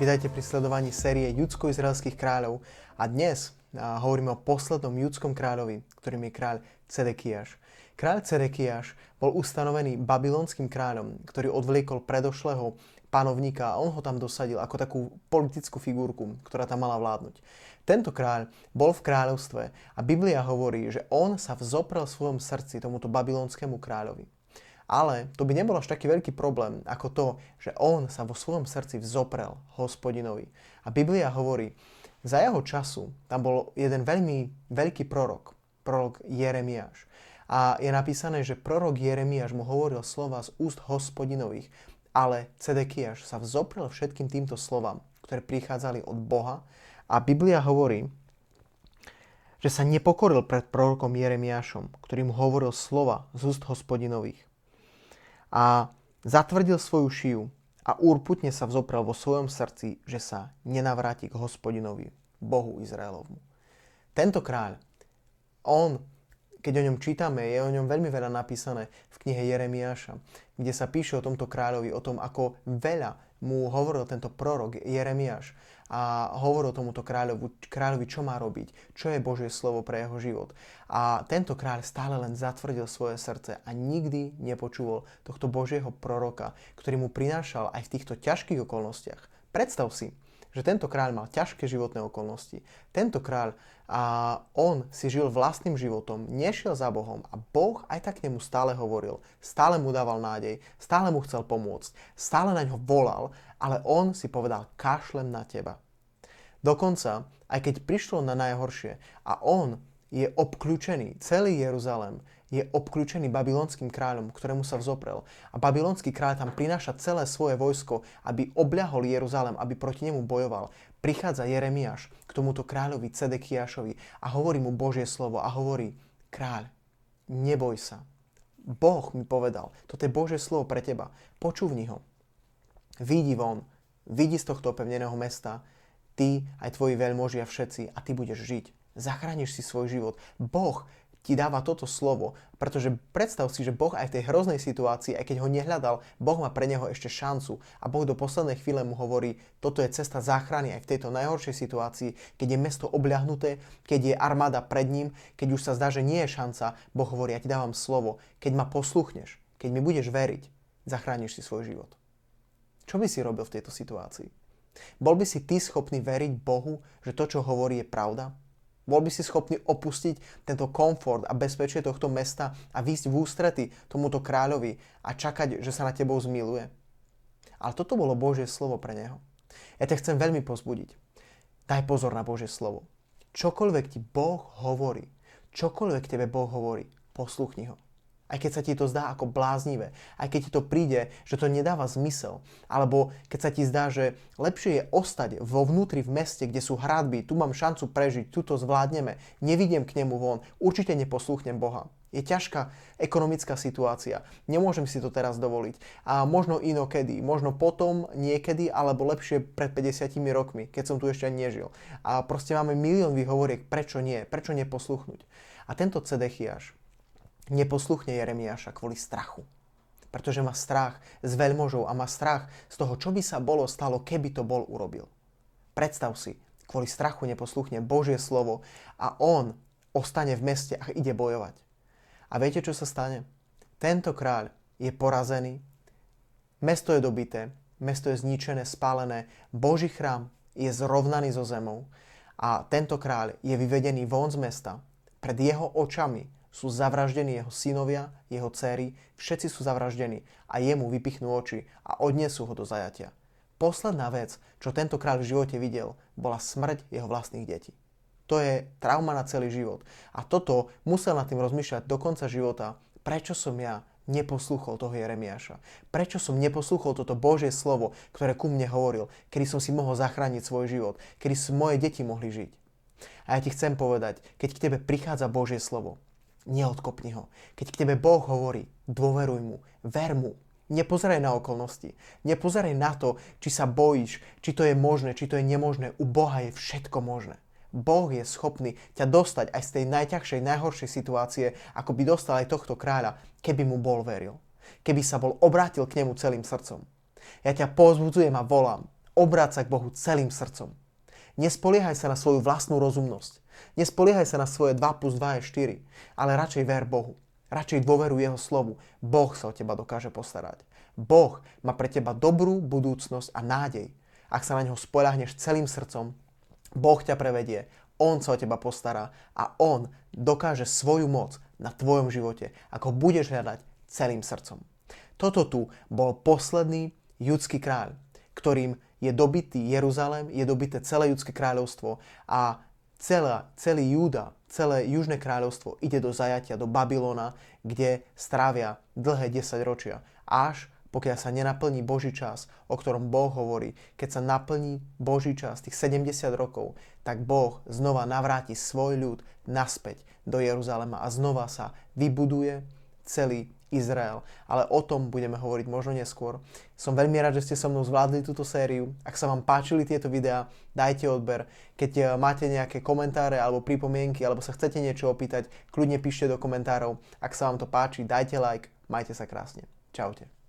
Vydajte pri sledovaní série judsko-izraelských kráľov a dnes hovoríme o poslednom judskom kráľovi, ktorým je kráľ Cedekiaš. Kráľ Cedekiaš bol ustanovený babylonským kráľom, ktorý odvliekol predošlého panovníka a on ho tam dosadil ako takú politickú figurku, ktorá tam mala vládnuť. Tento kráľ bol v kráľovstve a Biblia hovorí, že on sa vzoprel v svojom srdci tomuto babylonskému kráľovi. Ale to by nebol až taký veľký problém ako to, že on sa vo svojom srdci vzoprel hospodinovi. A Biblia hovorí, za jeho času tam bol jeden veľmi veľký prorok, prorok Jeremiáš. A je napísané, že prorok Jeremiáš mu hovoril slova z úst hospodinových, ale Cedekiaš sa vzoprel všetkým týmto slovám, ktoré prichádzali od Boha. A Biblia hovorí, že sa nepokoril pred prorokom Jeremiášom, ktorý mu hovoril slova z úst hospodinových a zatvrdil svoju šiju a úrputne sa vzoprel vo svojom srdci, že sa nenavráti k hospodinovi, Bohu Izraelovmu. Tento kráľ, on, keď o ňom čítame, je o ňom veľmi veľa napísané v knihe Jeremiáša, kde sa píše o tomto kráľovi, o tom, ako veľa mu hovoril tento prorok Jeremiáš a hovoril tomuto kráľovi, kráľovi, čo má robiť, čo je Božie slovo pre jeho život. A tento kráľ stále len zatvrdil svoje srdce a nikdy nepočúval tohto Božieho proroka, ktorý mu prinášal aj v týchto ťažkých okolnostiach. Predstav si, že tento kráľ mal ťažké životné okolnosti. Tento kráľ a on si žil vlastným životom, nešiel za Bohom a Boh aj tak nemu stále hovoril, stále mu dával nádej, stále mu chcel pomôcť, stále na ňo volal, ale on si povedal, kašlem na teba. Dokonca, aj keď prišlo na najhoršie a on je obklúčený, celý Jeruzalém je obklúčený babylonským kráľom, ktorému sa vzoprel. A babylonský kráľ tam prináša celé svoje vojsko, aby obľahol Jeruzalém, aby proti nemu bojoval prichádza Jeremiáš k tomuto kráľovi Cedekiašovi a hovorí mu Božie slovo a hovorí, kráľ, neboj sa. Boh mi povedal, toto je Božie slovo pre teba, počúvni ho. Vidí von, vidí z tohto opevneného mesta, ty, aj tvoji veľmoži a všetci a ty budeš žiť. Zachrániš si svoj život. Boh ti dáva toto slovo, pretože predstav si, že Boh aj v tej hroznej situácii, aj keď ho nehľadal, Boh má pre neho ešte šancu a Boh do poslednej chvíle mu hovorí, toto je cesta záchrany aj v tejto najhoršej situácii, keď je mesto obľahnuté, keď je armáda pred ním, keď už sa zdá, že nie je šanca, Boh hovorí, ja ti dávam slovo, keď ma posluchneš, keď mi budeš veriť, zachrániš si svoj život. Čo by si robil v tejto situácii? Bol by si ty schopný veriť Bohu, že to, čo hovorí, je pravda? Bol by si schopný opustiť tento komfort a bezpečie tohto mesta a výjsť v ústrety tomuto kráľovi a čakať, že sa na tebou zmiluje? Ale toto bolo Božie slovo pre neho. Ja ťa chcem veľmi pozbudiť. Daj pozor na Božie slovo. Čokoľvek ti Boh hovorí, čokoľvek tebe Boh hovorí, posluchni ho. Aj keď sa ti to zdá ako bláznivé, aj keď ti to príde, že to nedáva zmysel, alebo keď sa ti zdá, že lepšie je ostať vo vnútri v meste, kde sú hradby, tu mám šancu prežiť, tu to zvládneme, nevidiem k nemu von, určite neposlúchnem Boha. Je ťažká ekonomická situácia, nemôžem si to teraz dovoliť. A možno inokedy, možno potom, niekedy, alebo lepšie pred 50 rokmi, keď som tu ešte nežil. A proste máme milión výhovoriek, prečo nie, prečo neposluchnúť. A tento Cedechiaš, neposluchne Jeremiáša kvôli strachu. Pretože má strach z veľmožov a má strach z toho, čo by sa bolo stalo, keby to bol urobil. Predstav si, kvôli strachu neposluchne Božie slovo a on ostane v meste a ide bojovať. A viete, čo sa stane? Tento kráľ je porazený, mesto je dobité, mesto je zničené, spálené, Boží chrám je zrovnaný so zemou a tento kráľ je vyvedený von z mesta. Pred jeho očami sú zavraždení jeho synovia, jeho céry, všetci sú zavraždení a jemu vypichnú oči a odnesú ho do zajatia. Posledná vec, čo tento kráľ v živote videl, bola smrť jeho vlastných detí. To je trauma na celý život. A toto musel nad tým rozmýšľať do konca života, prečo som ja neposlúchol toho Jeremiáša? Prečo som neposlúchol toto Božie slovo, ktoré ku mne hovoril, kedy som si mohol zachrániť svoj život, kedy moje deti mohli žiť? A ja ti chcem povedať, keď k tebe prichádza Božie slovo, neodkopni ho. Keď k tebe Boh hovorí, dôveruj mu, ver mu, Nepozeraj na okolnosti. Nepozeraj na to, či sa bojíš, či to je možné, či to je nemožné. U Boha je všetko možné. Boh je schopný ťa dostať aj z tej najťažšej, najhoršej situácie, ako by dostal aj tohto kráľa, keby mu bol veril. Keby sa bol obrátil k nemu celým srdcom. Ja ťa pozbudzujem a volám. Obráť sa k Bohu celým srdcom. Nespoliehaj sa na svoju vlastnú rozumnosť. Nespoliehaj sa na svoje 2 plus 2 je 4, ale radšej ver Bohu. Radšej dôveru jeho slovu. Boh sa o teba dokáže postarať. Boh má pre teba dobrú budúcnosť a nádej. Ak sa na neho spoľahneš celým srdcom, Boh ťa prevedie, On sa o teba postará a On dokáže svoju moc na tvojom živote, ako budeš hľadať celým srdcom. Toto tu bol posledný judský kráľ, ktorým je dobitý Jeruzalém, je dobité celé judské kráľovstvo a celá, celý Júda, celé južné kráľovstvo ide do zajatia, do Babylona, kde strávia dlhé 10 ročia. Až pokiaľ sa nenaplní Boží čas, o ktorom Boh hovorí, keď sa naplní Boží čas, tých 70 rokov, tak Boh znova navráti svoj ľud naspäť do Jeruzalema a znova sa vybuduje celý Izrael. Ale o tom budeme hovoriť možno neskôr. Som veľmi rád, že ste so mnou zvládli túto sériu. Ak sa vám páčili tieto videá, dajte odber. Keď eh, máte nejaké komentáre alebo pripomienky, alebo sa chcete niečo opýtať, kľudne píšte do komentárov. Ak sa vám to páči, dajte like. Majte sa krásne. Čaute.